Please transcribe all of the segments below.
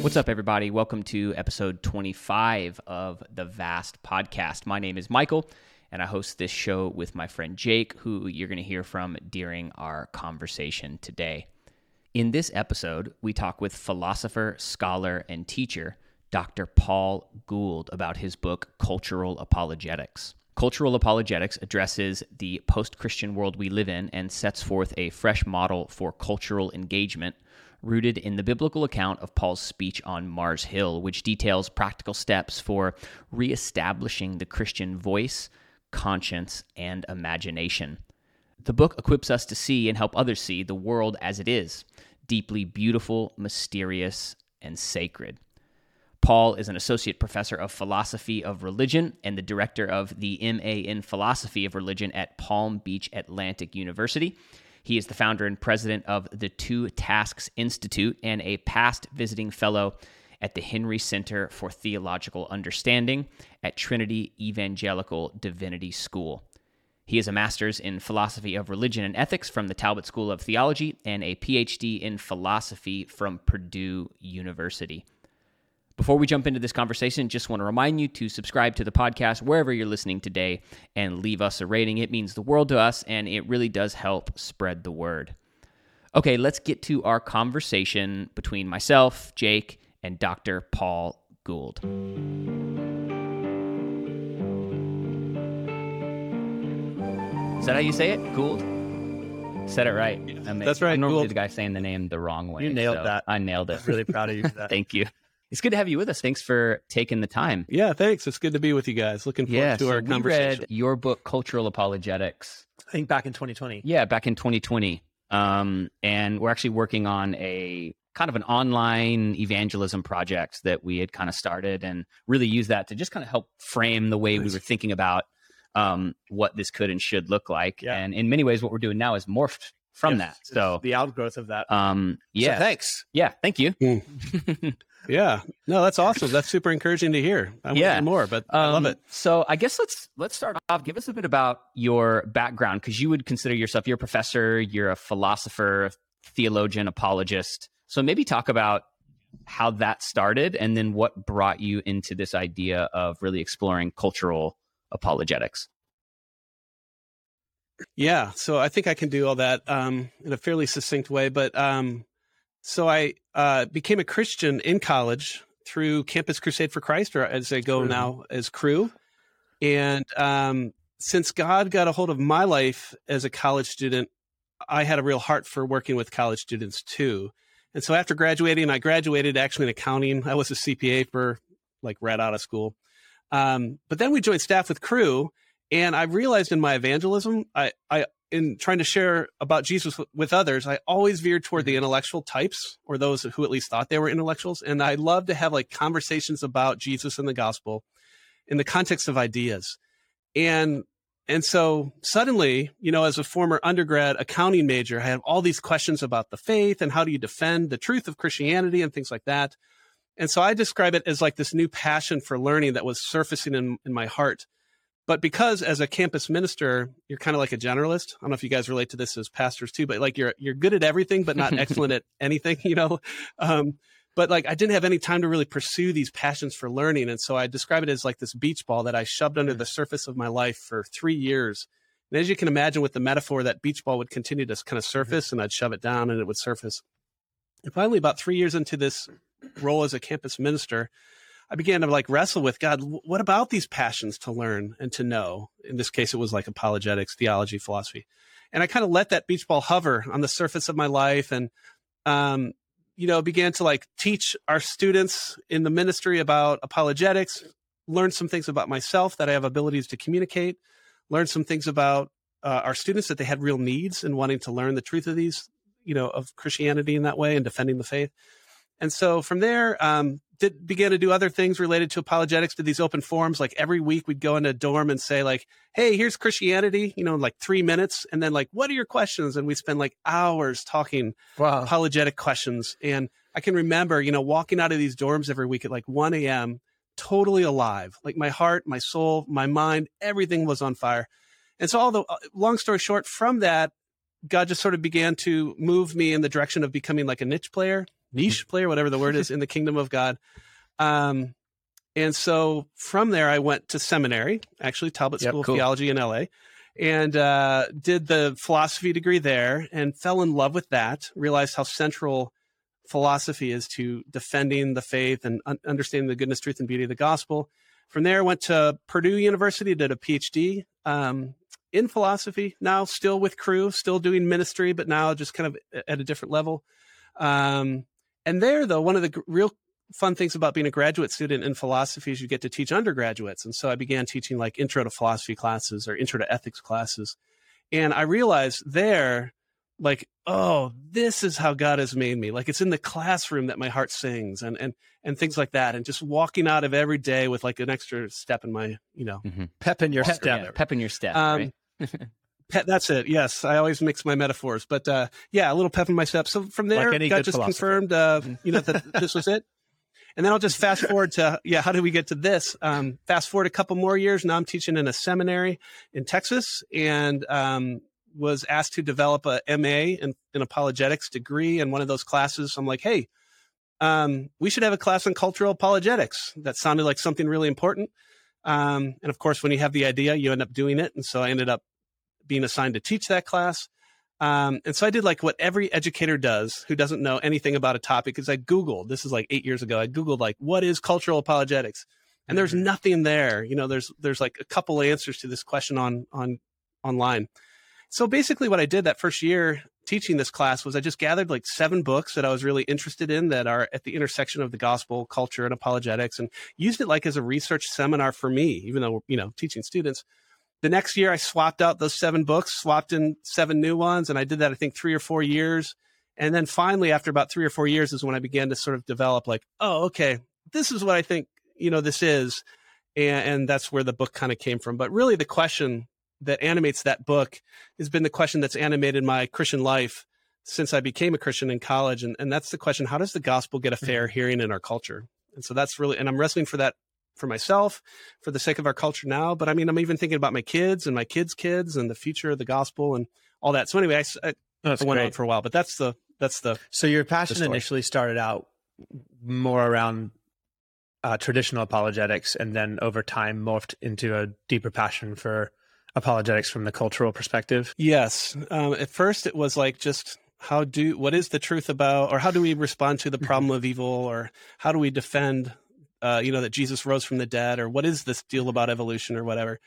What's up, everybody? Welcome to episode 25 of the Vast Podcast. My name is Michael, and I host this show with my friend Jake, who you're going to hear from during our conversation today. In this episode, we talk with philosopher, scholar, and teacher Dr. Paul Gould about his book, Cultural Apologetics. Cultural Apologetics addresses the post Christian world we live in and sets forth a fresh model for cultural engagement rooted in the biblical account of Paul's speech on Mars Hill, which details practical steps for reestablishing the Christian voice, conscience, and imagination. The book equips us to see and help others see the world as it is deeply beautiful, mysterious, and sacred. Paul is an associate professor of philosophy of religion and the director of the MA in philosophy of religion at Palm Beach Atlantic University. He is the founder and president of the Two Tasks Institute and a past visiting fellow at the Henry Center for Theological Understanding at Trinity Evangelical Divinity School. He is a master's in philosophy of religion and ethics from the Talbot School of Theology and a PhD in philosophy from Purdue University. Before we jump into this conversation, just want to remind you to subscribe to the podcast wherever you're listening today and leave us a rating. It means the world to us and it really does help spread the word. Okay, let's get to our conversation between myself, Jake, and Dr. Paul Gould. Is that how you say it? Gould? Said it right. That's right. I'm normally Gould. the guy saying the name the wrong way. You nailed so that. I nailed it. I'm Really proud of you for that. Thank you. It's good to have you with us. Thanks for taking the time. yeah, thanks. It's good to be with you guys. Looking forward Yeah, to so our we conversation. read your book, Cultural Apologetics. I think back in 2020. Yeah, back in 2020. Um, and we're actually working on a kind of an online evangelism project that we had kind of started and really use that to just kind of help frame the way we were thinking about um, what this could and should look like. Yeah. And in many ways, what we're doing now is morphed from Yes, that. So, the outgrowth of that. um, So yeah, thanks. yeah, thank you. Yeah, no, that's awesome. That's super encouraging to hear. I want Yeah. to hear more, but I love Um, it. So I guess let's let's start off. Give us a bit about your background because you would consider yourself you're a professor, you're a philosopher, theologian, apologist. So maybe talk about how that started and then what brought you into this idea of really exploring cultural apologetics. Yeah, so I think I can do all that um, in a fairly succinct way. But um, so I uh, became a Christian in college through Campus Crusade for Christ, or as they go now as Cru. And um, since God got a hold of my life as a college student, I had a real heart for working with college students too. And so after graduating, I graduated actually in accounting. I was a CPA for like right out of school. Um, but then we joined staff with Cru, and I realized in my evangelism, I, I in trying to share about Jesus with, others, I always veered toward the mm-hmm. intellectual types or those who at least thought they were intellectuals. And I love to have like conversations about Jesus and the gospel in the context of ideas. And and so suddenly, you know, as a former undergrad accounting major, I had all these questions about the faith and how do you defend the truth of Christianity and things like that. And so I describe it as like this new passion for learning that was surfacing in, in my heart. But because as a campus minister, you're kind of like a generalist. I don't know if you guys relate to this as pastors too, but like you're you're good at everything, but not excellent at anything, you know. Um, but like I didn't have any time to really pursue these passions for learning, and so I describe it as like this beach ball that I shoved under the surface of my life for three years. And as you can imagine, with the metaphor, that beach ball would continue to kind of surface, and I'd shove it down, and it would surface. And finally, about three years into this role as a campus minister, I began to like wrestle with God. What about these passions to learn and to know? In this case, it was like apologetics, theology, philosophy, and I kind of let that beach ball hover on the surface of my life, and um, you know, began to like teach our students in the ministry about apologetics. Learn some things about myself that I have abilities to communicate. Learn some things about uh, our students that they had real needs and wanting to learn the truth of these, you know, of Christianity in that way and defending the faith. And so from there, um, did began to do other things related to apologetics. Did these open forums like every week? We'd go into a dorm and say like, "Hey, here's Christianity," you know, in like three minutes, and then like, "What are your questions?" And we spend like hours talking Wow. apologetic questions. And I can remember, you know, walking out of these dorms every week at like 1 a.m., totally alive. Like my heart, my soul, my mind, everything was on fire. And so, although, uh, long story short, from that, God just sort of began to move me in the direction of becoming like a niche player niche player, whatever the word is, in the kingdom of God. Um, and so from there, I went to seminary, actually Talbot Yep, School cool. of Theology in LA, and uh, did the philosophy degree there, and fell in love with that. Realized how central philosophy is to defending the faith and un- understanding the goodness, truth, and beauty of the gospel. From there, went to Purdue University, did a PhD um, in philosophy. Now, still with Cru, still doing ministry, but now just kind of at a different level. Um, and there, though, one of the gr- real fun things about being a graduate student in philosophy is you get to teach undergraduates. And so I began teaching like intro to philosophy classes or intro to ethics classes. And I realized there, like, oh, this is how God has made me. Like it's in the classroom that my heart sings and and and things like that. And just walking out of every day with like an extra step in my, you know, Pep in your Pep, step. yeah, pep in your step. um, right? Pet, that's it. Yes, I always mix my metaphors, but uh, yeah, a little pep in my step. So from there, Like got just philosopher. confirmed, uh, you know, that this was it. And then I'll just fast forward to yeah, how did we get to this? Um, fast forward a couple more years. Now I'm teaching in a seminary in Texas, and um, was asked to develop a MA in, in apologetics degree. And one of those classes, I'm like, hey, um, we should have a class on cultural apologetics. That sounded like something really important. Um, and of course, when you have the idea, you end up doing it. And so I ended up being assigned to teach that class. Um, and so I did like what every educator does who doesn't know anything about a topic is I Googled, this is like eight years ago, I Googled like, what is cultural apologetics? And there's Mhm. nothing there. You know, there's, there's like a couple answers to this question on, on, online. So basically what I did that first year teaching this class was I just gathered like seven books that I was really interested in that are at the intersection of the gospel, culture, and apologetics and used it like as a research seminar for me, even though, you know, teaching students. The next year I swapped out those seven books, swapped in seven new ones, and I did that I think three or four years. And then finally, after about three or four years, is when I began to sort of develop like, oh, okay, this is what I think, you know, this is. And, and that's where the book kind of came from. But really the question that animates that book has been the question that's animated my Christian life since I became a Christian in college. And, and that's the question how does the gospel get a mm-hmm. fair hearing in our culture? And so that's really, and I'm wrestling for that for myself, for the sake of our culture now. But I mean, I'm even thinking about my kids and my kids' kids and the future of the gospel and all that. So anyway, I, I- That's I went on for a while, but that's the, that's the, So your passion initially started out more around uh, traditional apologetics, and then over time morphed into a deeper passion for apologetics from the cultural perspective. Yes. Um, at first, it was like just how do what is the truth about, or how do we respond to the problem of evil, or how do we defend, uh, you know, that Jesus rose from the dead, or what is this deal about evolution, or whatever.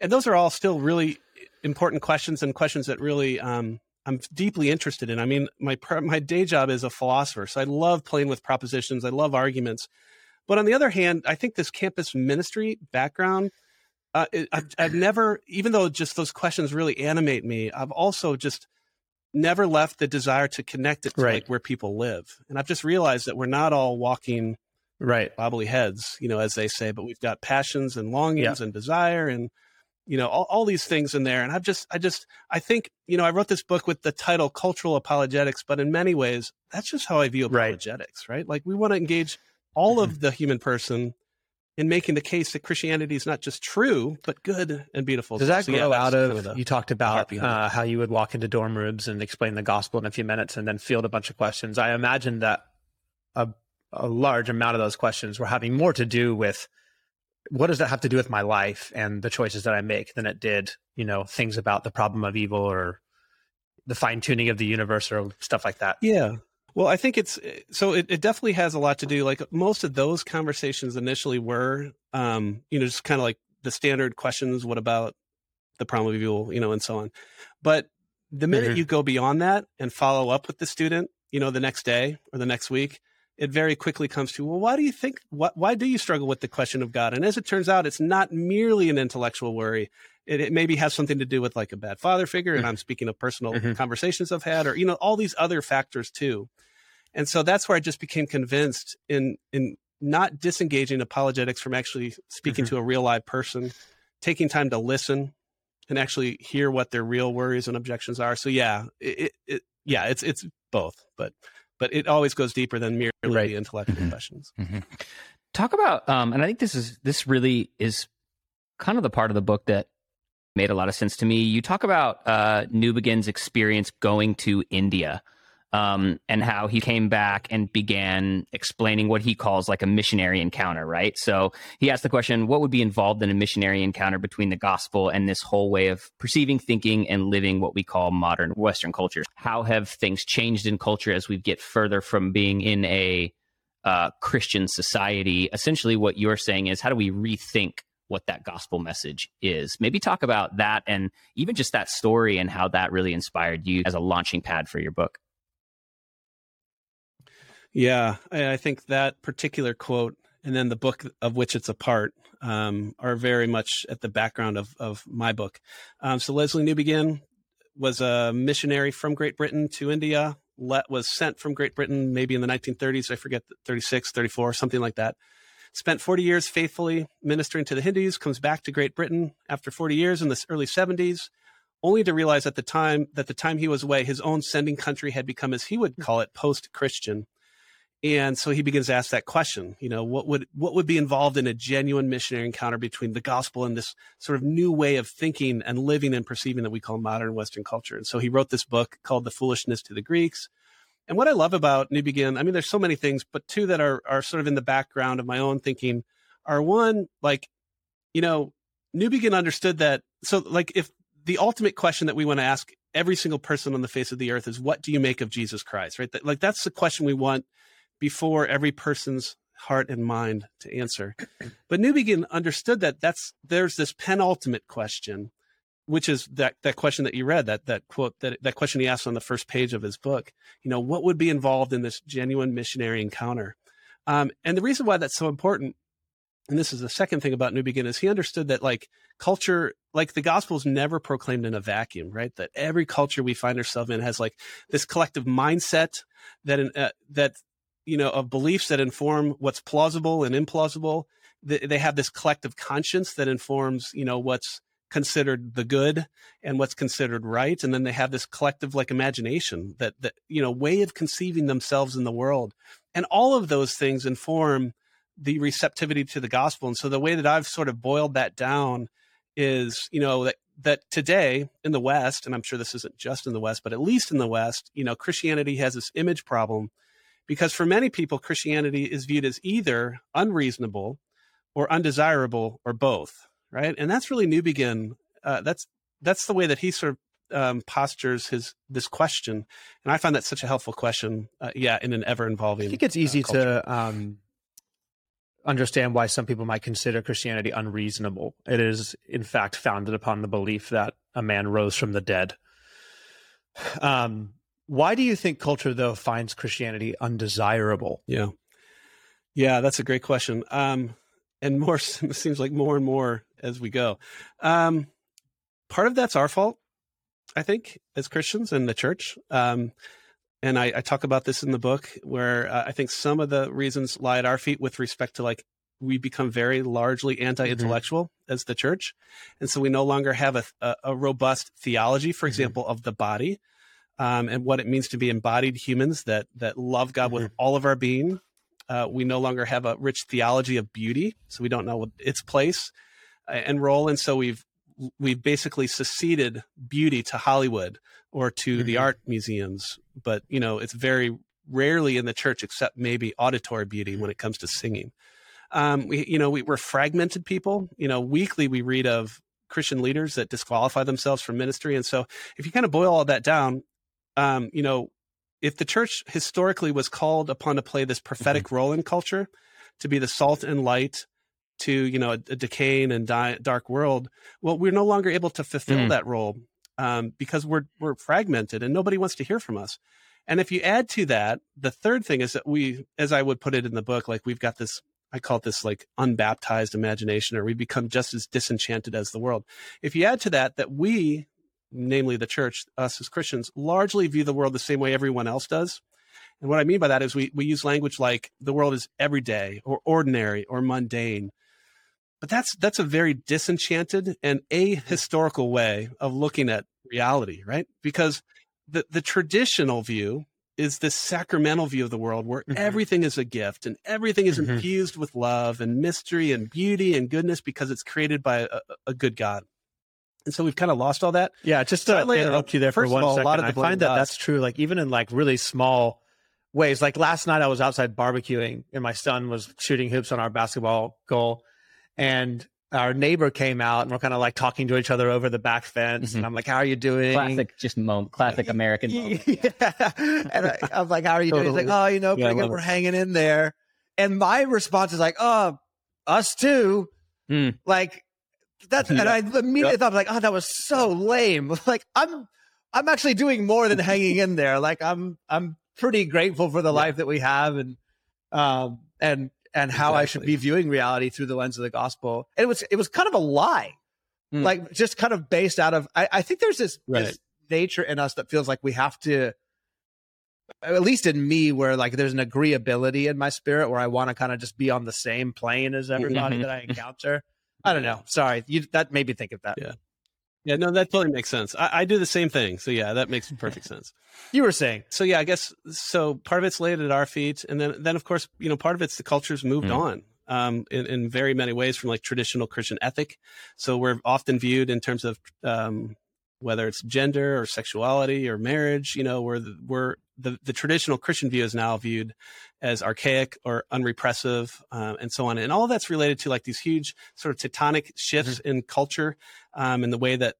And those are all still really important questions and questions that really um, I'm deeply interested in. I mean, my my day job is a philosopher, so I love playing with propositions. I love arguments. But on the other hand, I think this campus ministry background uh, it, I've, I've never, even though just those questions really animate me, I've also just never left the desire to connect it to Right. like where people live. And I've just realized that we're not all walking Right. bobbly heads, you know, as they say, but we've got passions and longings and desire and, you know, all, all these things in there. And I've just, I just, I think, you know, I wrote this book with the title Cultural Apologetics, but in many ways, that's just how I view apologetics, right? Like we want to engage all of the human person in making the case that Christianity is not just true, but good and beautiful. Does that So, grow that's out of? the- you talked about uh, how you would walk into dorm rooms and explain the gospel in a few minutes, and then field a bunch of questions. I imagine that a a large amount of those questions were having more to do with what does that have to do with my life and the choices that I make than it did, you know, things about the problem of evil or the fine tuning of the universe or stuff like that. Yeah. Well, I think it's so it, it definitely has a lot to do. Like most of those conversations initially were, um, you know, just kind of like the standard questions. What about the problem of evil, you know, and so on. But the minute Mhm. you go beyond that and follow up with the student, you know, the next day or the next week, it very quickly comes to, well, why do you think, what, why do you struggle with the question of God? And as it turns out, it's not merely an intellectual worry. It, it maybe has something to do with like a bad father figure. And I'm speaking of personal Mhm. conversations I've had or, you know, all these other factors too. And so that's where I just became convinced in, in not disengaging apologetics from actually speaking Mhm. to a real live person, taking time to listen and actually hear what their real worries and objections are. So yeah, it, it yeah, it's, it's both, but, but it always goes deeper than merely Right. the intellectual Mhm. questions. Talk about, um, and I think this is this really is kind of the part of the book that made a lot of sense to me. You talk about uh, Newbigin's experience going to India um, and how he came back and began explaining what he calls like a missionary encounter, right? So he asked the question, what would be involved in a missionary encounter between the gospel and this whole way of perceiving, thinking, and living what we call modern Western cultures? How have things changed in culture as we get further from being in a uh, Christian society? Essentially, what you're saying is, how do we rethink what that gospel message is. Maybe talk about that and even just that story and how that really inspired you as a launching pad for your book. Yeah, I, think that particular quote and then the book of which it's a part um, are very much at the background of, of my book. Um, so Lesslie Newbigin was a missionary from Great Britain to India, let, was sent from Great Britain maybe in the 1930s, I forget, 36, 34, something like that. Spent 40 years faithfully ministering to the Hindus, comes back to Great Britain after 40 years in the early 70s, only to realize at the time that the time he was away, his own sending country had become, as he would call it, post-Christian and so he begins to ask that question you know what would what would be involved in a genuine missionary encounter between the gospel and this sort of new way of thinking and living and perceiving that we call modern western culture? And so he wrote this book called the foolishness to the greeks. And what i love about newbigin i mean there's so many things but two that are are sort of in the background of my own thinking are one like you know newbigin understood that so like if the ultimate question that we want to ask every single person on the face of the earth is what do you make of jesus christ? Right? Like that's the question we want before every person's heart and mind to answer. But Newbigin understood that that's there's this penultimate question, which is that that question that you read, that that quote that that question he asked on the first page of his book. You know, what would be involved in this genuine missionary encounter? Um, and the reason why that's so important, and this is the second thing about Newbigin, is he understood that like culture, like the gospel is never proclaimed in a vacuum, right? That every culture we find ourselves in has like this collective mindset that uh, that you know of beliefs that inform what's plausible and implausible they have this collective conscience that informs you know what's considered the good and what's considered right. And then they have this collective like imagination that that you know way of conceiving themselves in the world. And all of those things inform the receptivity to the gospel. And so the way that i've sort of boiled that down is you know that that today in the west and i'm sure this isn't just in the west but at least in the west you know christianity has this image problem because for many people, Christianity is viewed as either unreasonable or undesirable or both, right? And that's really Newbigin. Uh, that's that's the way that he sort of um, postures his this question, and I find that such a helpful question. Uh, yeah, in an ever evolving. I think it's easy uh, to um, understand why some people might consider Christianity unreasonable. It is, in fact, founded upon the belief that a man rose from the dead. Um, why do you think culture, though, finds Christianity undesirable? Yeah. Yeah, that's a great question. Um, and more seems like more and more as we go. Um, part of that's our fault, I think, as Christians and the church. Um, and I, I, talk about this in the book where uh, I think some of the reasons lie at our feet with respect to like we become very largely anti-intellectual mm-hmm. as the church, and so we no longer have a, a, a robust theology, for mm-hmm. example, of the body um, and what it means to be embodied humans that that love God mm-hmm. with all of our being. Uh, we no longer have a rich theology of beauty, so we don't know what its place uh, and role, and so we've we've basically seceded beauty to Hollywood or to mm-hmm. the art museums. But you know, it's very rarely in the church, except maybe auditory beauty when it comes to singing. Um, we, you know, we, we're fragmented people. You know, weekly we read of Christian leaders that disqualify themselves from ministry. And so if you kind of boil all that down, um, you know, if the church historically was called upon to play this prophetic mm-hmm. role in culture, to be the salt and light to you know a, a decaying and di- dark world, well, we're no longer able to fulfill mm. that role um, because we're we're fragmented and nobody wants to hear from us. And if you add to that, the third thing is that we, as I would put it in the book, like we've got this I call it this like unbaptized imagination, or we become just as disenchanted as the world. If you add to that that we, namely the church, us as Christians, largely view the world the same way everyone else does. And what I mean by that is we, we use language like the world is everyday or ordinary or mundane. But that's that's a very disenchanted and ahistorical way of looking at reality, right? Because the, the traditional view is this sacramental view of the world where mm-hmm. everything is a gift and everything is mm-hmm. infused with love and mystery and beauty and goodness because it's created by a, a good God. And so we've kind of lost all that. Yeah, just to So, interrupt you there for first of one all, a lot of the I blame find that does. that's true. Like even in like really small ways. Like last night, I was outside barbecuing, and my son was shooting hoops on our basketball goal, and our neighbor came out, and we're kind of like talking to each other over the back fence, Mhm. and I'm like, "How are you doing?" Classic, just moment, classic American moment. yeah. And I, I'm like, how are you doing? He's like, oh, you know, Yeah, I pretty good. love We're it. hanging in there. And my response is like, oh, us too. Hmm. Like that's, and I immediately thought like, oh, that was so lame. Like I'm, I'm actually doing more than hanging in there. Like I'm, I'm pretty grateful for the life that we have and, um, and, and how I should be viewing reality through the lens of the gospel. And it was, it was kind of a lie. Hmm. Like just kind of based out of, I, I think there's this, Right. this nature in us that feels like we have to at least in me where like there's an agreeability in my spirit where i want to kind of just be on the same plane as everybody Mhm. that i encounter i don't know sorry you that made me think of that Yeah. Yeah, no, that totally makes sense. I, I do the same thing. So yeah, that makes perfect sense. you were saying So yeah, I guess so. Part of it's laid at our feet, and then then of course, you know, part of it's the culture's moved Mm. on um, in in very many ways from like traditional Christian ethic. So we're often viewed in terms of um, whether it's gender or sexuality or marriage. You know, where the, we're the the traditional Christian view is now viewed as archaic or unrepressive, um, and so on. And all that's related to like these huge sort of tectonic shifts in culture um, and the way that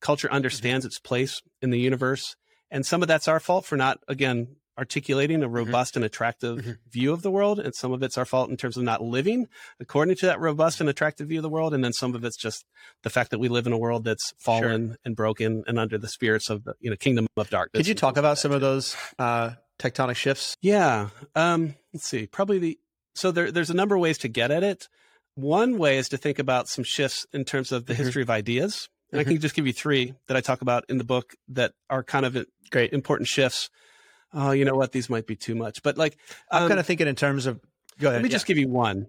culture understands its place in the universe. And some of that's our fault for not, again, articulating a robust and attractive Mhm. view of the world. And some of it's our fault in terms of not living according to that robust and attractive view of the world. And then some of it's just the fact that we live in a world that's fallen and broken and under the spirits of the you know kingdom of darkness. could you talk about some that of those uh tectonic shifts Yeah. Um, let's see. Probably the so there, there's a number of ways to get at it. One way is to think about some shifts in terms of the Mhm. history of ideas. And I can just give you three that I talk about in the book that are kind of great important shifts. Oh, you know what? These might be too much, but like, i'm um, kind of thinking in terms of go ahead let me just give you one.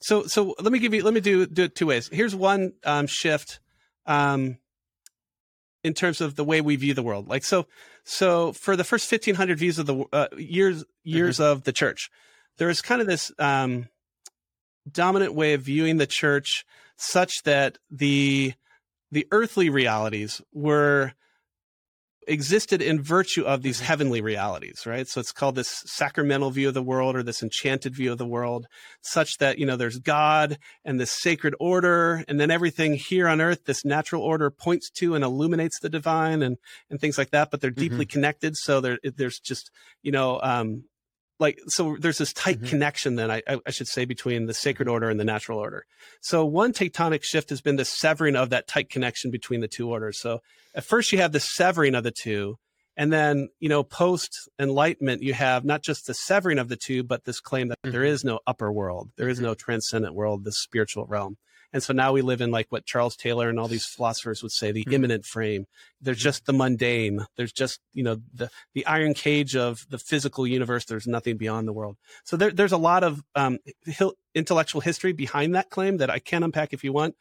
So, so let me give you. Let me do do it two ways. Here's one um, shift, um, in terms of the way we view the world. Like so, so for the first 1500 views of the uh, years years of the church, there is kind of this um, dominant way of viewing the church, such that the the earthly realities were existed in virtue of these heavenly realities, right? So it's called this sacramental view of the world or this enchanted view of the world, such that, you know, there's God and this sacred order, and then everything here on earth, this natural order points to and illuminates the divine and and things like that, but they're deeply connected. So there there's just, you know, um like so there's this tight Mhm. connection then I, I should say between the sacred order and the natural order. So one tectonic shift has been the severing of that tight connection between the two orders. So at first you have the severing of the two, and then you know post enlightenment you have not just the severing of the two, but this claim that there Mhm. is no upper world, there is no transcendent world, this spiritual realm. And so now we live in like what Charles Taylor and all these philosophers would say, the Mhm. immanent frame. There's Mhm. just the mundane. There's just, you know, the, the iron cage of the physical universe. There's nothing beyond the world. So there, there's a lot of um, intellectual history behind that claim that I can unpack if you want.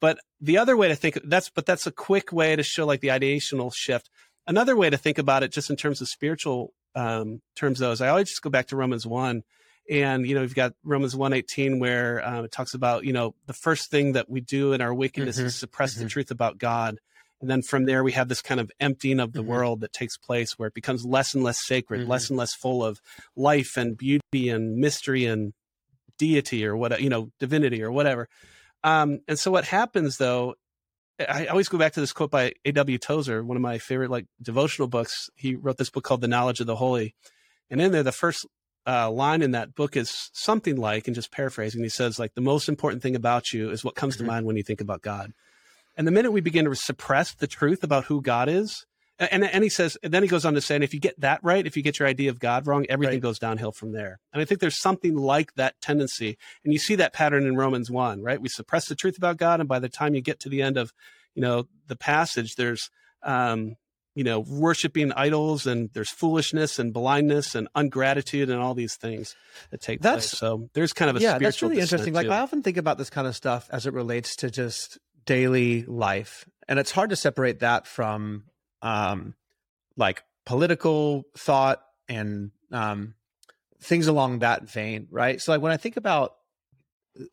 But the other way to think that's, but that's a quick way to show like the ideational shift. Another way to think about it, just in terms of spiritual um, terms, though, is I always just go back to Romans one, and you know you've got Romans one eighteen where um, it talks about you know the first thing that we do in our wickedness Mhm, is suppress the mhm. truth about God, and then from there we have this kind of emptying of the Mhm. world that takes place where it becomes less and less sacred, Mhm. less and less full of life and beauty and mystery and deity or what you know divinity or whatever. Um, and so what happens though, I always go back to this quote by A.W. Tozer, one of my favorite like devotional books. He wrote this book called The Knowledge of the Holy, and in there the first uh, line in that book is something like, and just paraphrasing, he says like the most important thing about you is what comes Mhm. to mind when you think about God. And the minute we begin to suppress the truth about who God is, and and he says, and then he goes on to say, and if you get that right, if you get your idea of God wrong, everything Right. goes downhill from there. And I think there's something like that tendency, and you see that pattern in Romans one, right? We suppress the truth about God, and by the time you get to the end of, you know, the passage, there's, um, you know, worshiping idols, and there's foolishness and blindness and ungratitude and all these things that take That's- place. So there's kind of a yeah that's really interesting. Like i often think about this kind of stuff as it relates to just daily life and it's hard to separate that from um like political thought and um things along that vein right? So like when i think about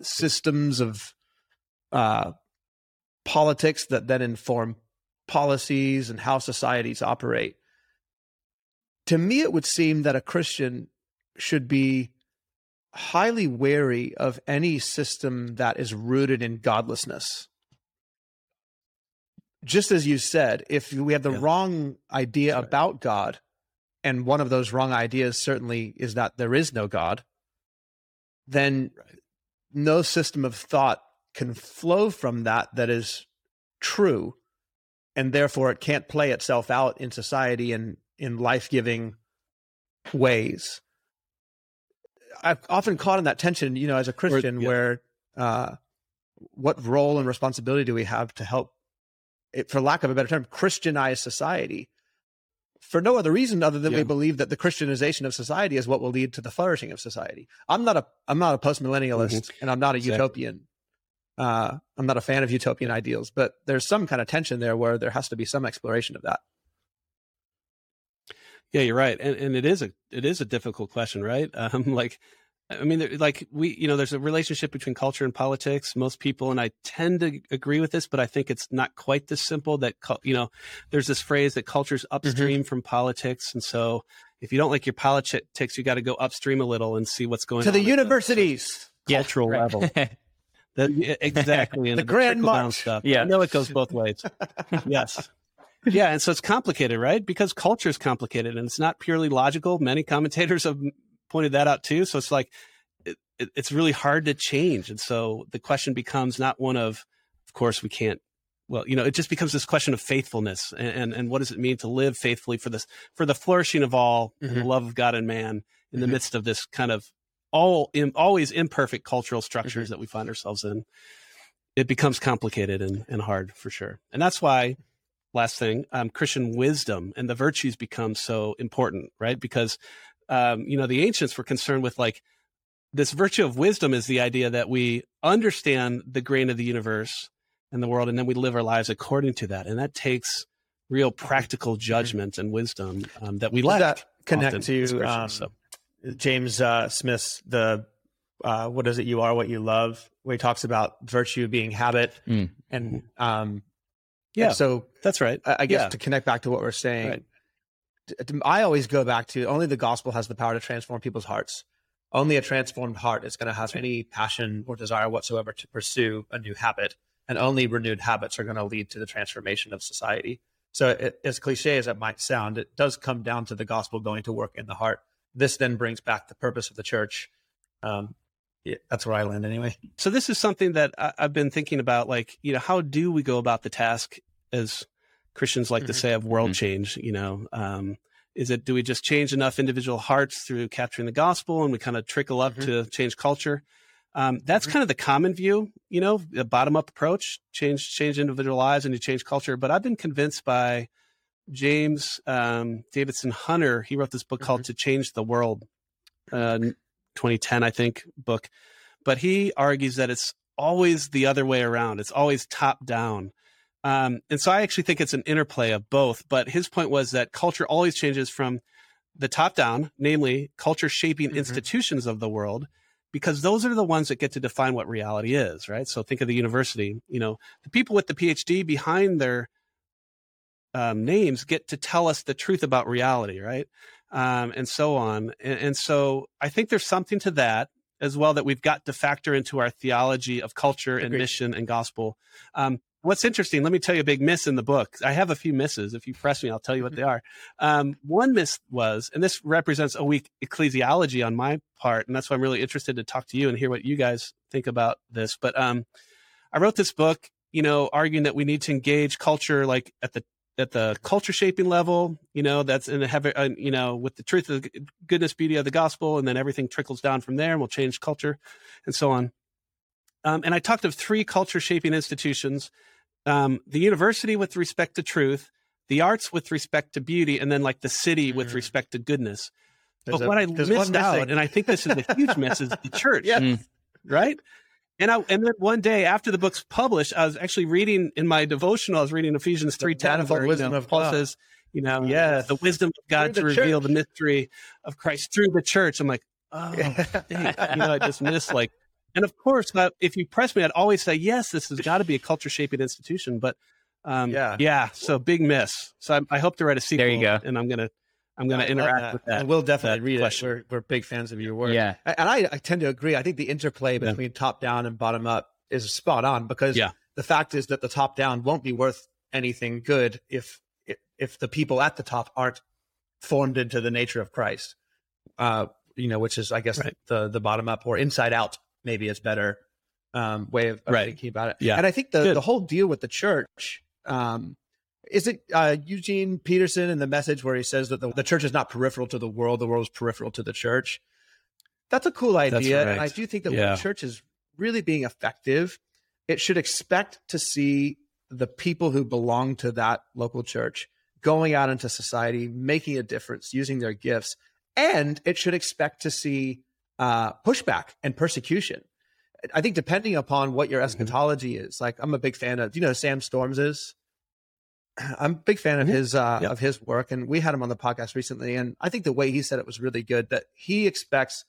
systems of uh politics that then inform policies and how societies operate. To me, it would seem that a Christian should be highly wary of any system that is rooted in godlessness. Just as you said, if we have the Yeah. wrong idea right. about God, and one of those wrong ideas certainly is that there is no God, then Right. no system of thought can flow from that that is true and therefore it can't play itself out in society and in life-giving ways i've often caught in that tension you know as a christian yeah. where uh what role and responsibility do we have to help it, for lack of a better term christianize society for no other reason other than we believe that the christianization of society is what will lead to the flourishing of society i'm not a i'm not a post-millennialist and i'm not a Mm-hmm. Exactly. utopian uh, I'm not a fan of utopian ideals, but there's some kind of tension there where there has to be some exploration of that. Yeah, you're right, and and it is a it is a difficult question, right? Um, like, I mean, like we, you know, there's a relationship between culture and politics. Most people, and I tend to agree with this, but I think it's not quite this simple. That you know, there's this phrase that culture's upstream from politics, and so if you don't like your politics, you got to go upstream a little and see what's going to on the at universities. cultural right. level. The, exactly, and The grand trickle-down stuff. Yeah. I know it goes both ways. yes. Yeah, and so it's complicated, right? Because culture is complicated and it's not purely logical. Many commentators have pointed that out too. So it's like it, it, it's really hard to change, and so the question becomes not one of, of course, we can't. Well, you know, it just becomes this question of faithfulness, and and, and what does it mean to live faithfully for this for the flourishing of all, and the Mhm. love of God and man in the Mhm. midst of this kind of all in, always imperfect cultural structures that we find ourselves in. It becomes complicated and, and hard for sure, and that's why last thing, um, Christian wisdom and the virtues become so important, right? Because, um, you know, the ancients were concerned with like this virtue of wisdom is the idea that we understand the grain of the universe and the world, and then we live our lives according to that. And that takes real practical judgment and wisdom um, that we lack. that connect to um, so. James uh, Smith's the uh, what is it? You are what you love. Where he talks about virtue being habit, Mm. and um, Yeah, so that's right. I, I guess Yeah. to connect back to what we're saying, Right. t- t- I always go back to only the gospel has the power to transform people's hearts. Only a transformed heart is going to have any passion or desire whatsoever to pursue a new habit, and only renewed habits are going to lead to the transformation of society. So, it, as cliche as it might sound, it does come down to the gospel going to work in the heart. This then brings back the purpose of the church. Um, yeah, that's where I land anyway. so this is something that I, I've been thinking about. Like, you know, how do we go about the task as Christians like to Mhm. say of world Mhm. change? You know, um, is it do we just change enough individual hearts through capturing the gospel and we kind of trickle up Mhm. to change culture? Um, that's Mhm. kind of the common view, you know, a bottom up approach, change change individual lives and you change culture. But I've been convinced by James um, Davison Hunter. He wrote this book called "To Change the World," uh, 2010, I think, book. But he argues that it's always the other way around. It's always top down. Um, and so I actually think it's an interplay of both. But his point was that culture always changes from the top down, namely culture shaping Mhm. institutions of the world, because those are the ones that get to define what reality is, right? So think of the university. You know, the people with the PhD behind their um, names get to tell us the truth about reality, right? Um, and so on. And, and so I think there's something to that as well that we've got to factor into our theology of culture and Agreed. mission and gospel. Um, what's interesting, let me tell you a big miss in the book. I have a few misses. If you press me, I'll tell you what they are. Um, one miss was, and this represents a weak ecclesiology on my part, and that's why I'm really interested to talk to you and hear what you guys think about this. But um, I wrote this book, you know, arguing that we need to engage culture like at the at the culture shaping level, you know, that's in the heavy, uh, you know, with the truth of the goodness, beauty of the gospel, and then everything trickles down from there, and we'll change culture, and so on. Um, and I talked of three culture shaping institutions: um, the university with respect to truth, the arts with respect to beauty, and then like the city with Mhm. respect to goodness. There's but a- what I missed out, and I think this is a huge miss, is the church Yes. Mm. right? And I and then one day after the book's published, I was actually reading in my devotional. I was reading Ephesians three ten, manifold where you wisdom know, of Paul God. says, you know, Yes. the wisdom of God Through to the reveal church. the mystery of Christ through the church. I'm like, oh, dang, you know, I just missed like and of course, if you press me, I'd always say yes. This has got to be a culture shaping institution. But um, Yeah. yeah. So big miss. So I, I hope to write a sequel. There you go. And I'm gonna I'm gonna I love interact with that. And we'll definitely that read question. it. We're, we're big fans of your work. Yeah. And I, I tend to agree. I think the interplay Yeah. between top down and bottom up is spot on because Yeah. the fact is that the top down won't be worth anything good if if the people at the top aren't formed into the nature of Christ. Uh, you know, which is I guess Right. the the bottom up or inside out maybe is better um, way of, of Right. thinking about it. Yeah. And I think the Good. the whole deal with the church. Um, is it uh, Eugene Peterson in the message where he says that the, the church is not peripheral to the world, the world is peripheral to the church? That's a cool idea. And I do think that when the church is really being effective, it should expect to see the people who belong to that local church going out into society, making a difference, using their gifts. And it should expect to see uh, pushback and persecution. I think depending upon what your Mhm. eschatology is, like I'm a big fan of, you know Sam Storms is? I'm a big fan of his uh, of his work, and we had him on the podcast recently. And I think the way he said it was really good. That he expects,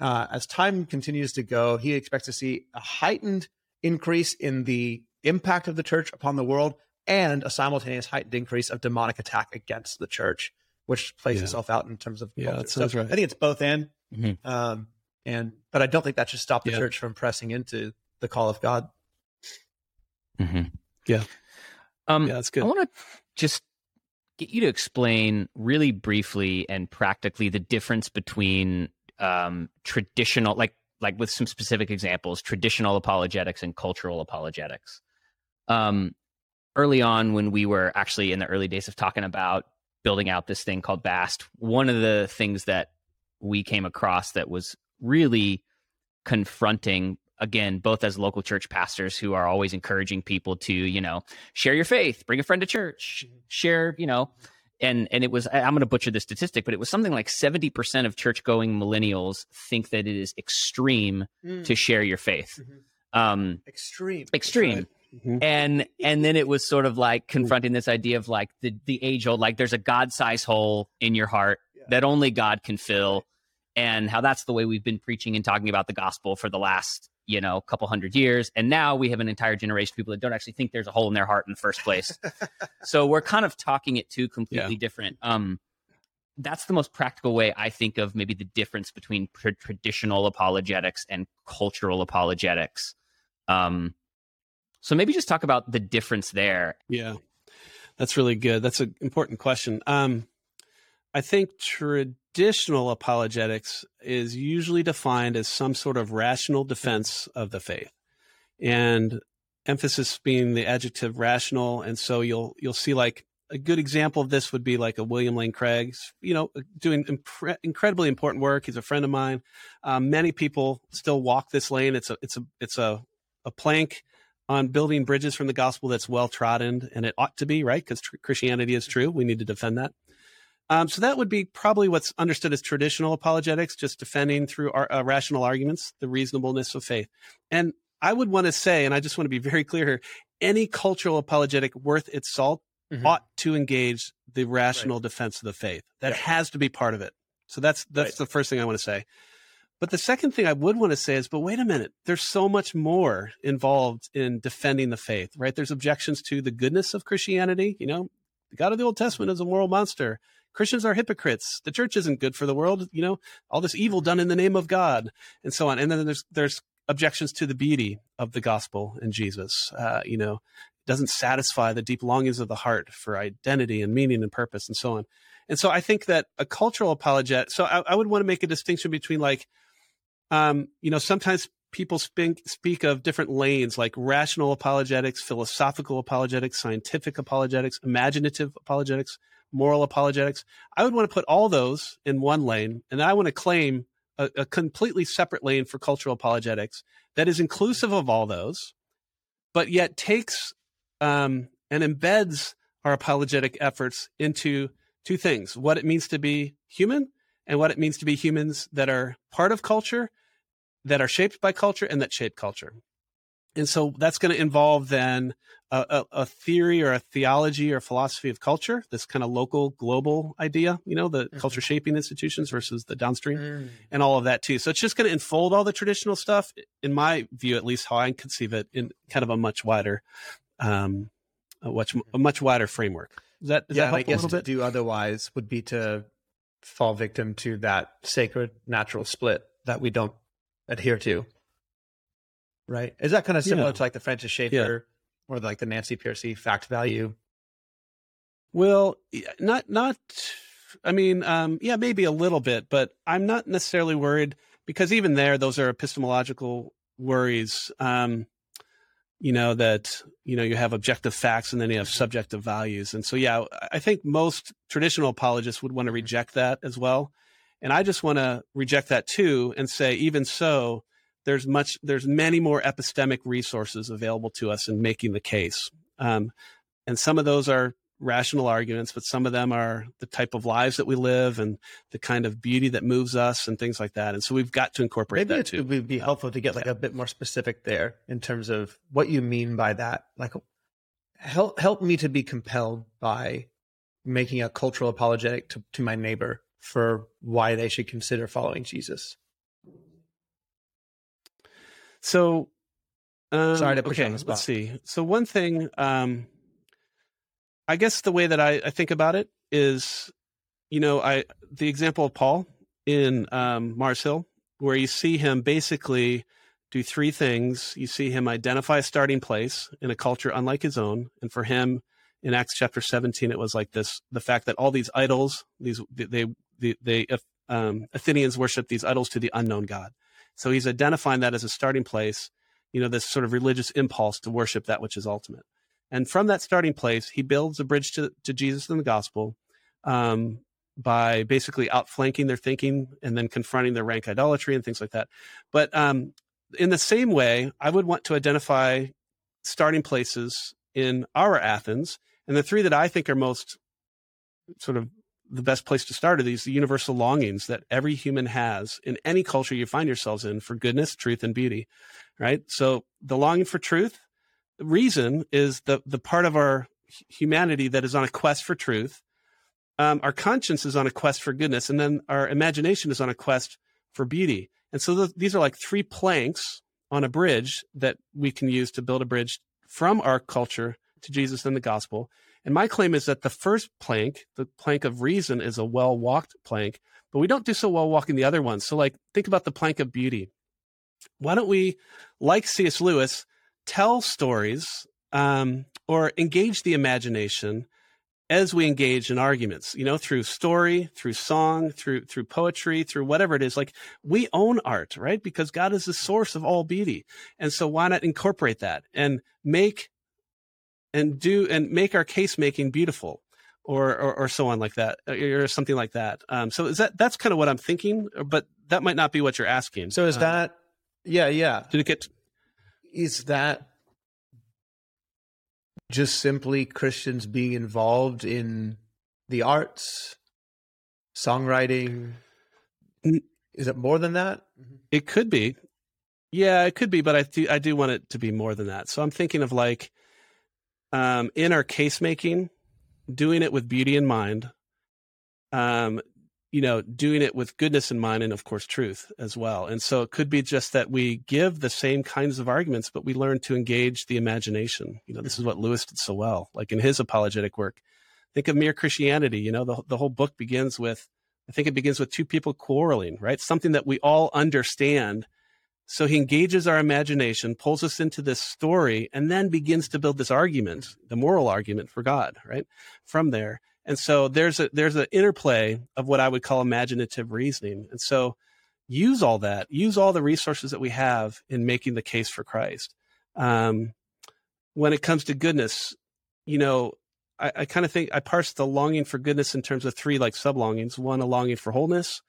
uh, as time continues to go, he expects to see a heightened increase in the impact of the church upon the world, and a simultaneous heightened increase of demonic attack against the church, which plays Yeah. itself out in terms of Yeah, culture. that sounds so right. I think it's both and, Mhm. um, and but I don't think that should stop the church from pressing into the call of God. Mhm. Yeah. Um, yeah, that's good. I want to just get you to explain really briefly and practically the difference between um, traditional, like like with some specific examples, traditional apologetics and cultural apologetics. Um, early on, when we were actually in the early days of talking about building out this thing called Vast, one of the things that we came across that was really confronting again both as local church pastors who are always encouraging people to you know share your faith bring a friend to church share you know and and it was I- i'm going to butcher the statistic but it was something like 70% of church going millennials think that it is extreme to share your faith Mhm. um Extreme. extreme Mhm. and and then it was sort of like confronting this idea of like the the age old like there's a god size hole in your heart Yeah. that only god can fill and how that's the way we've been preaching and talking about the gospel for the last you know a couple hundred years and now we have an entire generation of people that don't actually think there's a hole in their heart in the first place. So we're kind of talking it two completely different. Um that's the most practical way i think of maybe the difference between tr- traditional apologetics and cultural apologetics. Um so maybe just talk about the difference there. Yeah, that's really good. That's an important question. Um, I think traditional apologetics is usually defined as some sort of rational defense of the faith, and emphasis being the adjective rational. And so you'll you'll see like a good example of this would be like a William Lane Craig, you know, doing impre- incredibly important work. He's a friend of mine. Um, many people still walk this lane. It's a it's a it's a a plank on building bridges from the gospel that's well trodden, and it ought to be right because tr- Christianity is true. We need to defend that. Um, so that would be probably what's understood as traditional apologetics, just defending through our, uh, rational arguments the reasonableness of faith. And I would want to say, and I just want to be very clear here, any cultural apologetic worth its salt Mhm. ought to engage the rational defense of the faith. That Yeah. has to be part of it. So that's that's Right. the first thing I want to say. But the second thing I would want to say is, but wait a minute, there's so much more involved in defending the faith, right? There's objections to the goodness of Christianity. You know, the God of the Old Testament is a moral monster. Christians are hypocrites. The church isn't good for the world. You know, all this evil done in the name of God, and so on. And then there's there's objections to the beauty of the gospel and Jesus. Uh, you know, doesn't satisfy the deep longings of the heart for identity and meaning and purpose and so on. And so I think that a cultural apologet. So I, I would want to make a distinction between like, um, you know, sometimes people speak speak of different lanes like rational apologetics, philosophical apologetics, scientific apologetics, imaginative apologetics, moral apologetics. I would want to put all those in one lane, and I want to claim a, a completely separate lane for cultural apologetics that is inclusive of all those, but yet takes um, and embeds our apologetic efforts into two things: what it means to be human and what it means to be humans that are part of culture, that are shaped by culture, and that shape culture. And so that's going to involve then a, a, a, theory or a theology or philosophy of culture, this kind of local, global idea, you know, the mm-hmm. culture shaping institutions versus the downstream mm. and all of that too. So it's just going to unfold all the traditional stuff, in my view, at least how I conceive it, in kind of a much wider, um, a much, a much wider framework. Is that, yeah, that I guess to do otherwise would be to fall victim to that sacred natural split that we don't adhere to. Right. Is that kind of similar yeah. to like the Francis Schaeffer or like the Nancy Pearcey fact value? Well, not not. I mean, um, yeah, maybe a little bit, but I'm not necessarily worried because even there, those are epistemological worries. Um, you know that you know you have objective facts and then you have subjective values, and so yeah, I think most traditional apologists would want to reject that as well, and I just want to reject that too and say even so there's much there's many more epistemic resources available to us in making the case. Um, and some of those are rational arguments but some of them are the type of lives that we live and the kind of beauty that moves us and things like that. And so we've got to incorporate Maybe that too. it would be helpful to get like a bit more specific there in terms of what you mean by that. Like help help me to be compelled by making a cultural apologetic to, to my neighbor for why they should consider following jesus so, um, sorry to put okay, you on the spot. Let's see. So one thing, um, I guess the way that I, I think about it is, you know, I the example of Paul in um, Mars Hill, where you see him basically do three things. You see him identify a starting place in a culture unlike his own, and for him in Acts chapter 17, it was like this: the fact that all these idols, these they they, they um, Athenians worship these idols to the unknown God. So he's identifying that as a starting place, you know, this sort of religious impulse to worship that which is ultimate. And from that starting place, he builds a bridge to, to Jesus and the gospel um, by basically outflanking their thinking and then confronting their rank idolatry and things like that. But um, in the same way, I would want to identify starting places in our Athens. And the three that I think are most sort of the best place to start are these the universal longings that every human has in any culture you find yourselves in for goodness, truth, and beauty. Right. So the longing for truth, reason is the the part of our humanity that is on a quest for truth. Um, our conscience is on a quest for goodness, and then our imagination is on a quest for beauty. And so the, these are like three planks on a bridge that we can use to build a bridge from our culture to Jesus and the gospel. And my claim is that the first plank, the plank of reason, is a well walked plank, but we don't do so well walking the other ones. So, like, think about the plank of beauty. Why don't we, like C.S. Lewis, tell stories um, or engage the imagination as we engage in arguments you know through story through song through through poetry through whatever it is like we own art right because god is the source of all beauty and so why not incorporate that and make and do and make our case making beautiful or, or, or so on like that or something like that. Um, so is that that's kind of what i'm thinking but that might not be what you're asking. So is uh, that yeah yeah. did it get is that just simply christians being involved in the arts songwriting? Is it more than that? It could be. Yeah it could be but i do i do want it to be more than that. So i'm thinking of like um, in our case making, doing it with beauty in mind, um, you know, doing it with goodness in mind, and of course, truth as well. And so it could be just that we give the same kinds of arguments, but we learn to engage the imagination. You know, this is what Lewis did so well, like in his apologetic work. Think of mere Christianity. You know, the the whole book begins with, I think it begins with two people quarreling, right? Something that we all understand so he engages our imagination, pulls us into this story, and then begins to build this argument, the moral argument for God, right? From there. And so there's a there's an interplay of what I would call imaginative reasoning. And so use all that, use all the resources that we have in making the case for Christ. Um, when it comes to goodness, you know, I, I kind of think I parse the longing for goodness in terms of three like sub longings. One, a longing for wholeness,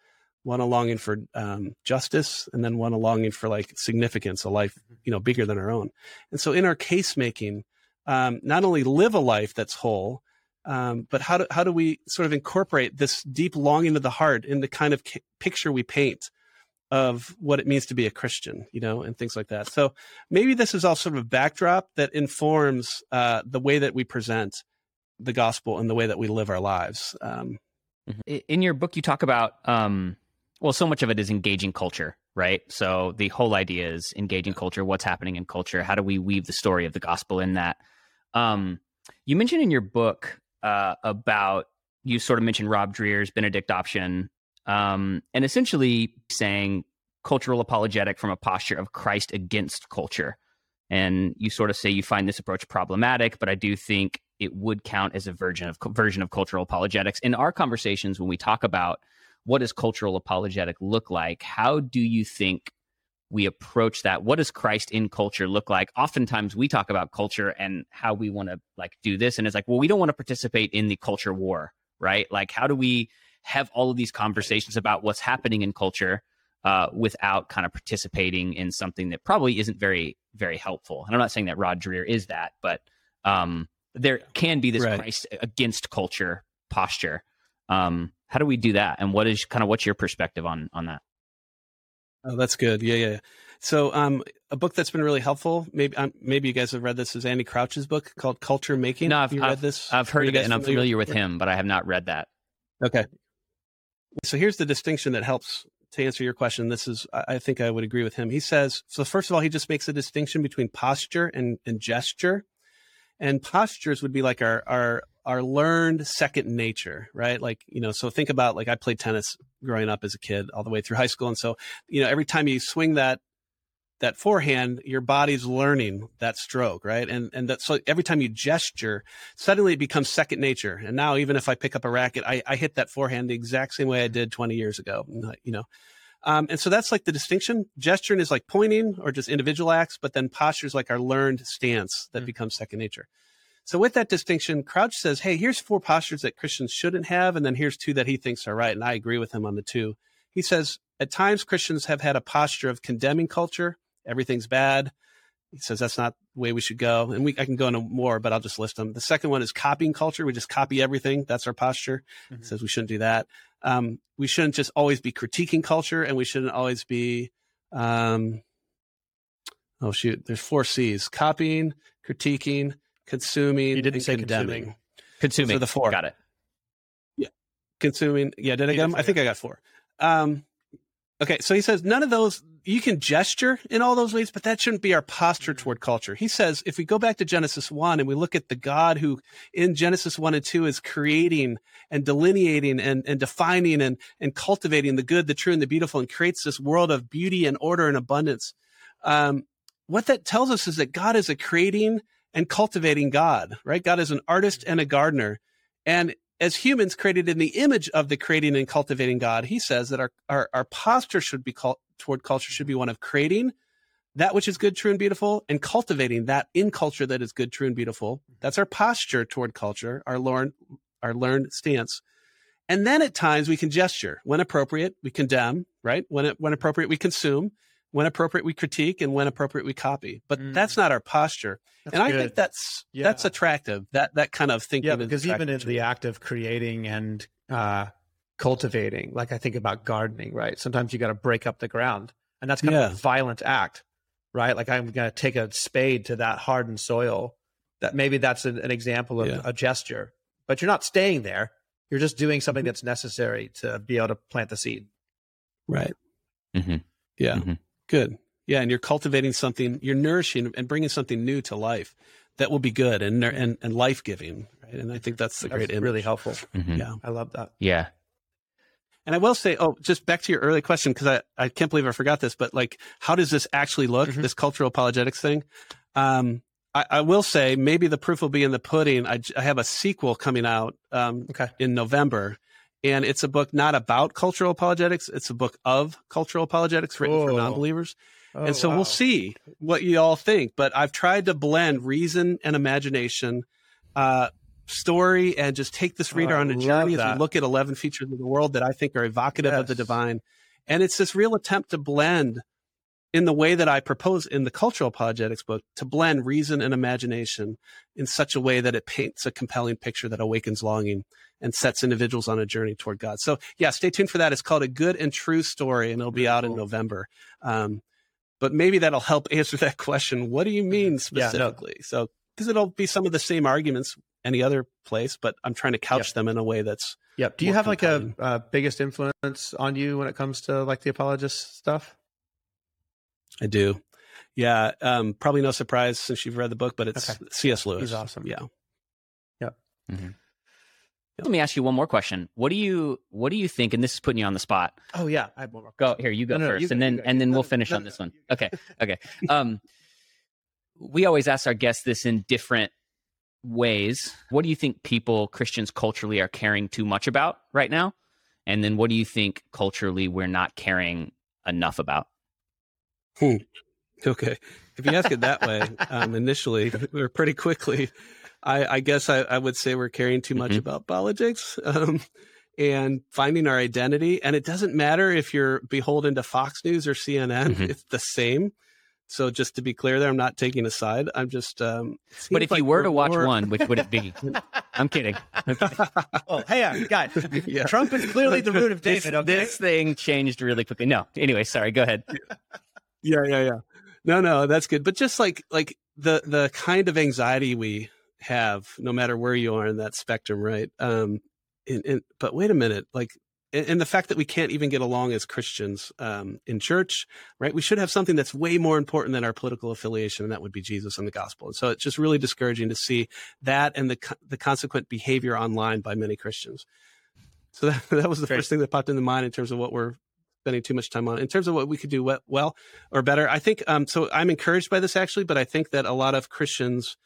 one a longing for um, justice, and then one a longing for like significance, a life mm-hmm. you know bigger than our own. And so in our case making, um, not only live a life that's whole, um, but how do how do we sort of incorporate this deep longing of the heart in the kind of ca- picture we paint of what it means to be a Christian, you know, and things like that. So maybe this is all sort of a backdrop that informs uh, the way that we present the gospel and the way that we live our lives. Um, in your book, you talk about, um, well, so much of it is engaging culture, right? So the whole idea is engaging culture, what's happening in culture, how do we weave the story of the gospel in that? Um, you mentioned in your book uh, about, you sort of mentioned Rod Dreher's Benedict option, um, and essentially saying cultural apologetic from a posture of Christ against culture. And you sort of say you find this approach problematic, but I do think it would count as a version of version of cultural apologetics. In our conversations, when we talk about what does cultural apologetic look like, how do you think we approach that? What does Christ in culture look like? Oftentimes, we talk about culture and how we want to like do this, and it's like, well, we don't want to participate in the culture war, right? Like, how do we have all of these conversations about what's happening in culture? Uh, without kind of participating in something that probably isn't very, very helpful. And I'm not saying that Rod Dreher is that, but um, there can be this Right. Christ against culture posture. Um, how do we do that? And what is kind of what's your perspective on on that? Oh, that's good. Yeah, yeah. So, um, a book that's been really helpful. Maybe, um, maybe you guys have read this. Is Andy Crouch's book called Culture Making? No, I've- you read this? I've heard of it and I'm familiar with him, but I have not read that. Okay. So here's the distinction that helps to answer your question. This is, I I think I would agree with him. He says, so first of all, he just makes a distinction between posture and, and gesture. And postures would be like our, our, our learned second nature, right? Like, you know, so think about like I played tennis growing up as a kid all the way through high school. And so, you know, every time you swing that, that forehand, your body's learning that stroke, right? And and that so every time you gesture, suddenly it becomes second nature. And now even if I pick up a racket, I, I hit that forehand the exact same way I did 20 years ago. You know, um, and so that's like the distinction. Gesturing is like pointing or just individual acts, but then posture is like our learned stance that Mm. becomes second nature. So with that distinction, Crouch says, "Hey, here's four postures that Christians shouldn't have, and then here's two that he thinks are right." And I agree with him on the two. He says at times Christians have had a posture of condemning culture. Everything's bad. He says that's not the way we should go. And we I can go into more, but I'll just list them. The second one is copying culture. We just copy everything. That's our posture. He Mhm. says we shouldn't do that. Um, we shouldn't just always be critiquing culture, and we shouldn't always be. Um, oh shoot! There's four C's: copying, critiquing, consuming, You didn't and say condemning. consuming. Consuming So the four. Got it. Yeah. Consuming. Yeah, did I get them? I think I got four. Um, okay, so he says none of those. You can gesture in all those ways, but that shouldn't be our posture Mm-hmm. toward culture. He says if we go back to Genesis one and we look at the God who in Genesis one and two is creating and delineating and, and defining and and cultivating the good, the true, and the beautiful, and creates this world of beauty and order and abundance. Um, what that tells us is that God is a creating and cultivating God, right? God is an artist and a gardener. And as humans created in the image of the creating and cultivating God, he says that our, our, our posture should be called toward culture should be one of creating that which is good, true, and beautiful, and cultivating that in culture that is good, true, and beautiful. That's our posture toward culture, our learned, our learned stance. And then at times we can gesture. When appropriate, we condemn, right? When, it, when appropriate, we consume. When appropriate, we critique. And when appropriate, we copy. But Mm. that's not our posture. That's and I good. think that's Yeah. that's attractive. That that kind of thinking. yeah is because even in the act of creating and uh, cultivating like i think about gardening right sometimes you got to break up the ground and that's kind of a violent act right like i'm going to take a spade to that hardened soil that maybe that's an, an example of Yeah. a gesture but you're not staying there you're just doing something that's necessary to be able to plant the seed right. Mhm. Yeah. Mhm. Good. Yeah, and you're cultivating something. You're nourishing and bringing something new to life that will be good and and, and life giving. Right. And I think that's the that's great image. really helpful Mhm. Yeah. i love that Yeah. And I will say, oh, just back to your early question, because I, I can't believe I forgot this, but like, how does this actually look, Mhm. this cultural apologetics thing? Um, I, I will say maybe the proof will be in the pudding. I, I have a sequel coming out um, okay in November, and it's a book not about cultural apologetics. It's a book of cultural apologetics written for Whoa. non-believers. Oh, and so wow. we'll see what you all think. But I've tried to blend reason and imagination, uh, story, and just take this Oh, reader I on a journey as we look at 11 features of the world that I think are evocative of the divine. And it's this real attempt to blend in the way that I propose in the cultural apologetics book to blend reason and imagination in such a way that it paints a compelling picture that awakens longing and sets individuals on a journey toward God. So yeah, stay tuned for that. It's called a good and true story and it'll be out in November. Um, but maybe that'll help answer that question. What do you mean specifically? Yeah, no. So, because it'll be some of the same arguments any other place, but I'm trying to couch yep. them in a way that's. Yep. Do you have compelling. like a, a biggest influence on you when it comes to like the apologist stuff? I do. Yeah. Um, probably no surprise since you've read the book, but it's okay. C.S. Lewis. He's awesome. Yeah. Yep. Mm-hmm. Let me ask you one more question. What do you what do you think? And this is putting you on the spot. Oh yeah, I have one more. Go here. You go no, no, first, you and then and then we'll finish on this one. Okay. Okay. Um, we always ask our guests this in different ways. What do you think people Christians culturally are caring too much about right now? And then what do you think culturally we're not caring enough about? Hmm. Okay. If you ask it that way, um, initially or pretty quickly, I, I guess I, I, would say we're caring too much mm-hmm. about politics um, and finding our identity. And it doesn't matter if you're beholden to Fox News or CNN; mm-hmm. it's the same. So just to be clear, there, I'm not taking a side. I'm just. Um, but if like you were to watch more... one, which would it be? I'm kidding. Oh, hey, uh, guys, yeah. Trump is clearly the root of David. This, okay? this thing changed really quickly. No, anyway, sorry. Go ahead. Yeah, yeah, yeah. No, no, that's good. But just like like the the kind of anxiety we have, no matter where you are in that spectrum, right? Um, and, and but wait a minute, like, and, the fact that we can't even get along as Christians um, in church, right? We should have something that's way more important than our political affiliation, and that would be Jesus and the gospel. And so it's just really discouraging to see that and the the consequent behavior online by many Christians. So that, that was the Great. first thing that popped into mind in terms of what we're spending too much time on. In terms of what we could do well or better, I think. Um, so I'm encouraged by this actually, but I think that a lot of Christians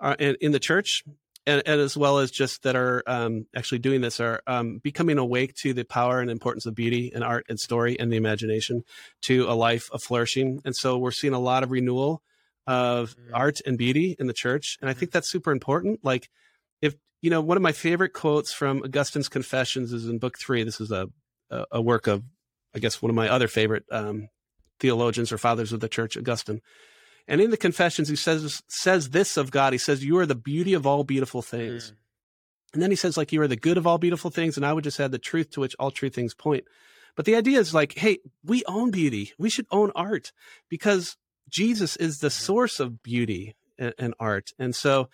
are in, in the church and, and, as well as just that are um, actually doing this are um, becoming awake to the power and importance of beauty and art and story and the imagination to a life of flourishing. And so we're seeing a lot of renewal of mm-hmm. art and beauty in the church, and I think that's super important. Like, if you know, one of my favorite quotes from Augustine's Confessions is in Book Three. This is a a, a work of, I guess, one of my other favorite um, theologians or fathers of the church, Augustine. And in the confessions, he says says this of God. He says, "You are the beauty of all beautiful things." Mm. And then he says, like, "You are the good of all beautiful things." And I would just add the truth to which all true things point. But the idea is like, hey, we own beauty. We should own art because Jesus is the mm-hmm. source of beauty and, and art. And so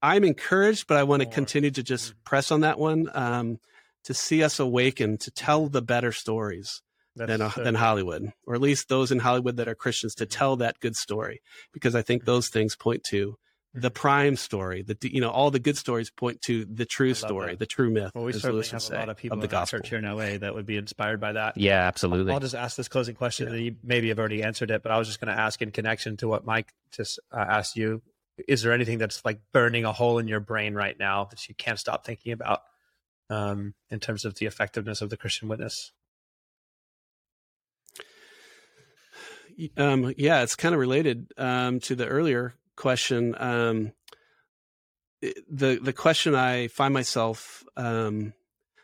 I'm encouraged, but I want to continue to just mm-hmm. press on that one um, to see us awaken to tell the better stories than, uh, than Hollywood, or at least those in Hollywood that are Christians to tell that good story, because I think mm-hmm. those things point to the mm-hmm. prime story. The you know all the good stories point to the true story, that. the true myth. Well, we certainly have say, a lot of people of the in gospel. church here in LA that would be inspired by that. Yeah, absolutely. I'll, just ask this closing question. Yeah. You maybe have already answered it, but I was just going to ask in connection to what Mike just uh, asked you. Is there anything that's like burning a hole in your brain right now that you can't stop thinking about um, in terms of the effectiveness of the Christian witness? Um, yeah, it's kind of related um, to the earlier question. Um, the the question I find myself um,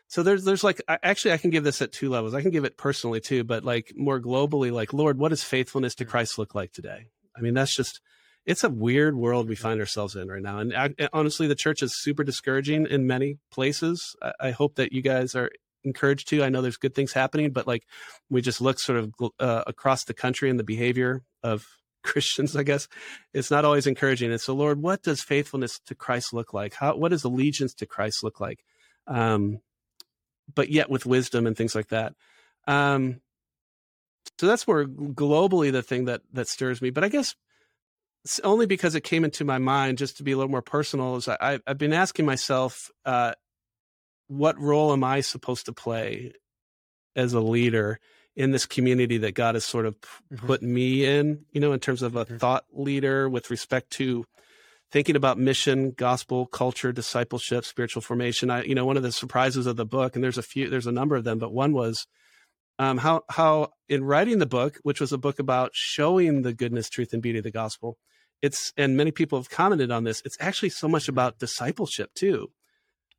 so there's there's like actually I can give this at two levels. I can give it personally too, but like more globally, like Lord, what does faithfulness to Christ look like today? I mean, that's just it's a weird world we find ourselves in right now. And I, honestly, the church is super discouraging in many places. I, I hope that you guys are encouraged to. I know there's good things happening, but like we just look sort of uh, across the country and the behavior of Christians, I guess it's not always encouraging. And so, Lord, what does faithfulness to Christ look like? How what does allegiance to Christ look like? Um, but yet with wisdom and things like that. Um, so that's where globally the thing that that stirs me. But I guess only because it came into my mind, just to be a little more personal, is I, have been asking myself uh, what role am I supposed to play as a leader in this community that God has sort of mm-hmm. put me in, you know, in terms of a mm-hmm. thought leader with respect to thinking about mission, gospel, culture, discipleship, spiritual formation. I, you know, one of the surprises of the book, and there's a few, there's a number of them, but one was um, how how in writing the book, which was a book about showing the goodness, truth, and beauty of the gospel, it's and many people have commented on this. It's actually so much mm-hmm. about discipleship too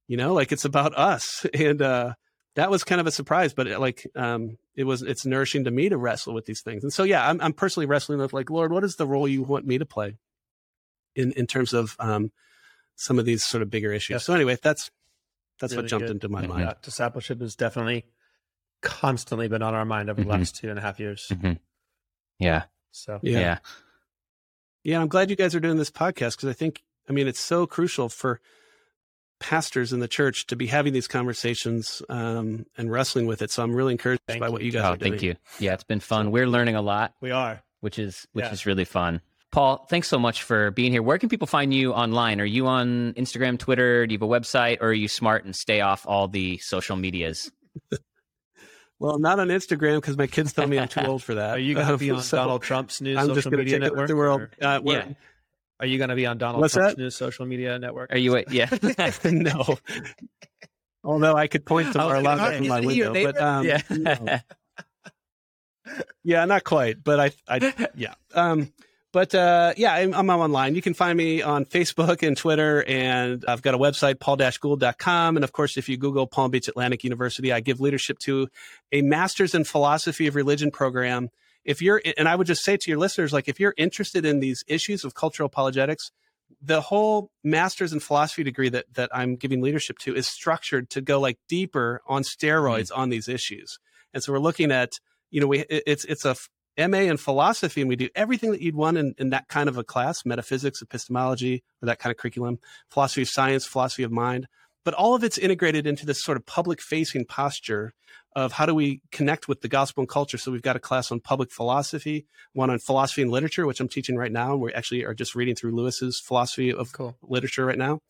you know like it's about us and uh that was kind of a surprise, but it, like um, it was it's nourishing to me to wrestle with these things. And so yeah, I'm I'm personally wrestling with like Lord, what is the role you want me to play in in terms of um, some of these sort of bigger issues. Yes. So anyway, that's that's Really what jumped good. into my mind. Yeah, discipleship has definitely constantly been on our mind over Mhm. the last two and a half years. Mhm. Yeah. So Yeah. Yeah. Yeah, I'm glad you guys are doing this podcast because I think, I mean, it's so crucial for pastors in the church to be having these conversations um, and wrestling with it. So I'm really encouraged Thank by you. what you guys Oh, are doing. thank you. Yeah, it's been fun. We're learning a lot, we are. which is which Yeah. is really fun. Paul, thanks so much for being here. Where can people find you online? Are you on Instagram, Twitter? Do you have a website, or are you smart and stay off all the social medias? Well, not on Instagram because my kids tell me I'm too old for that. Are you going to Um, be on so Donald Trump's new I'm just social going to media take network? the world. Uh, we're- Yeah. Are you going to be on Donald What's Trump's that? new social media network? Are you? a- Yeah. no. Although I could point to I was from my isn't he your window, but um, yeah. no. yeah, not quite, but I, I, yeah. Um, but uh, yeah, I'm, I'm online. You can find me on Facebook and Twitter, and I've got a website, paul-gould.com. And of course, if you Google Palm Beach Atlantic University, I give leadership to a master's in philosophy of religion program. If you're, and I would just say to your listeners, like, if you're interested in these issues of cultural apologetics, the whole master's in philosophy degree that that I'm giving leadership to is structured to go like deeper on steroids mm. on these issues. And so we're looking at, you know, we it's it's a MA in philosophy, and we do everything that you'd want in, in that kind of a class: metaphysics, epistemology, or that kind of curriculum, philosophy of science, philosophy of mind. But all of it's integrated into this sort of public-facing posture of how do we connect with the gospel and culture. So we've got a class on public philosophy, one on philosophy and literature, which I'm teaching right now. And we actually are just reading through Lewis's philosophy of Cool. literature right now.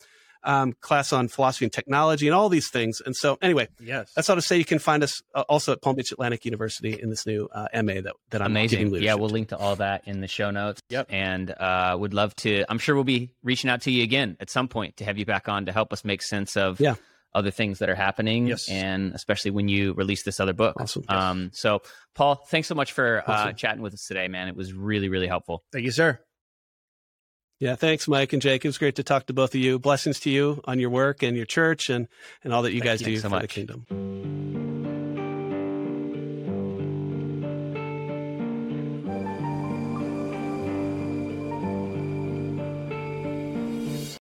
Um, class on philosophy and technology and all these things. And so, anyway, Yes. that's all to say. You can find us uh, also at Palm Beach Atlantic University in this new uh, MA that, that I'm Amazing. Yeah, we'll link to all that in the show notes. Yep. And uh, would love to. I'm sure we'll be reaching out to you again at some point to have you back on to help us make sense of Yeah. other things that are happening. Yes. And especially when you release this other book. Awesome. Um, so, Paul, thanks so much for uh, chatting with us today, man. It was really, really helpful. Thank you, sir. Yeah, thanks, Mike and Jake. It was great to talk to both of you. Blessings to you on your work and your church and, and all that you Thank guys you do so for the much. kingdom.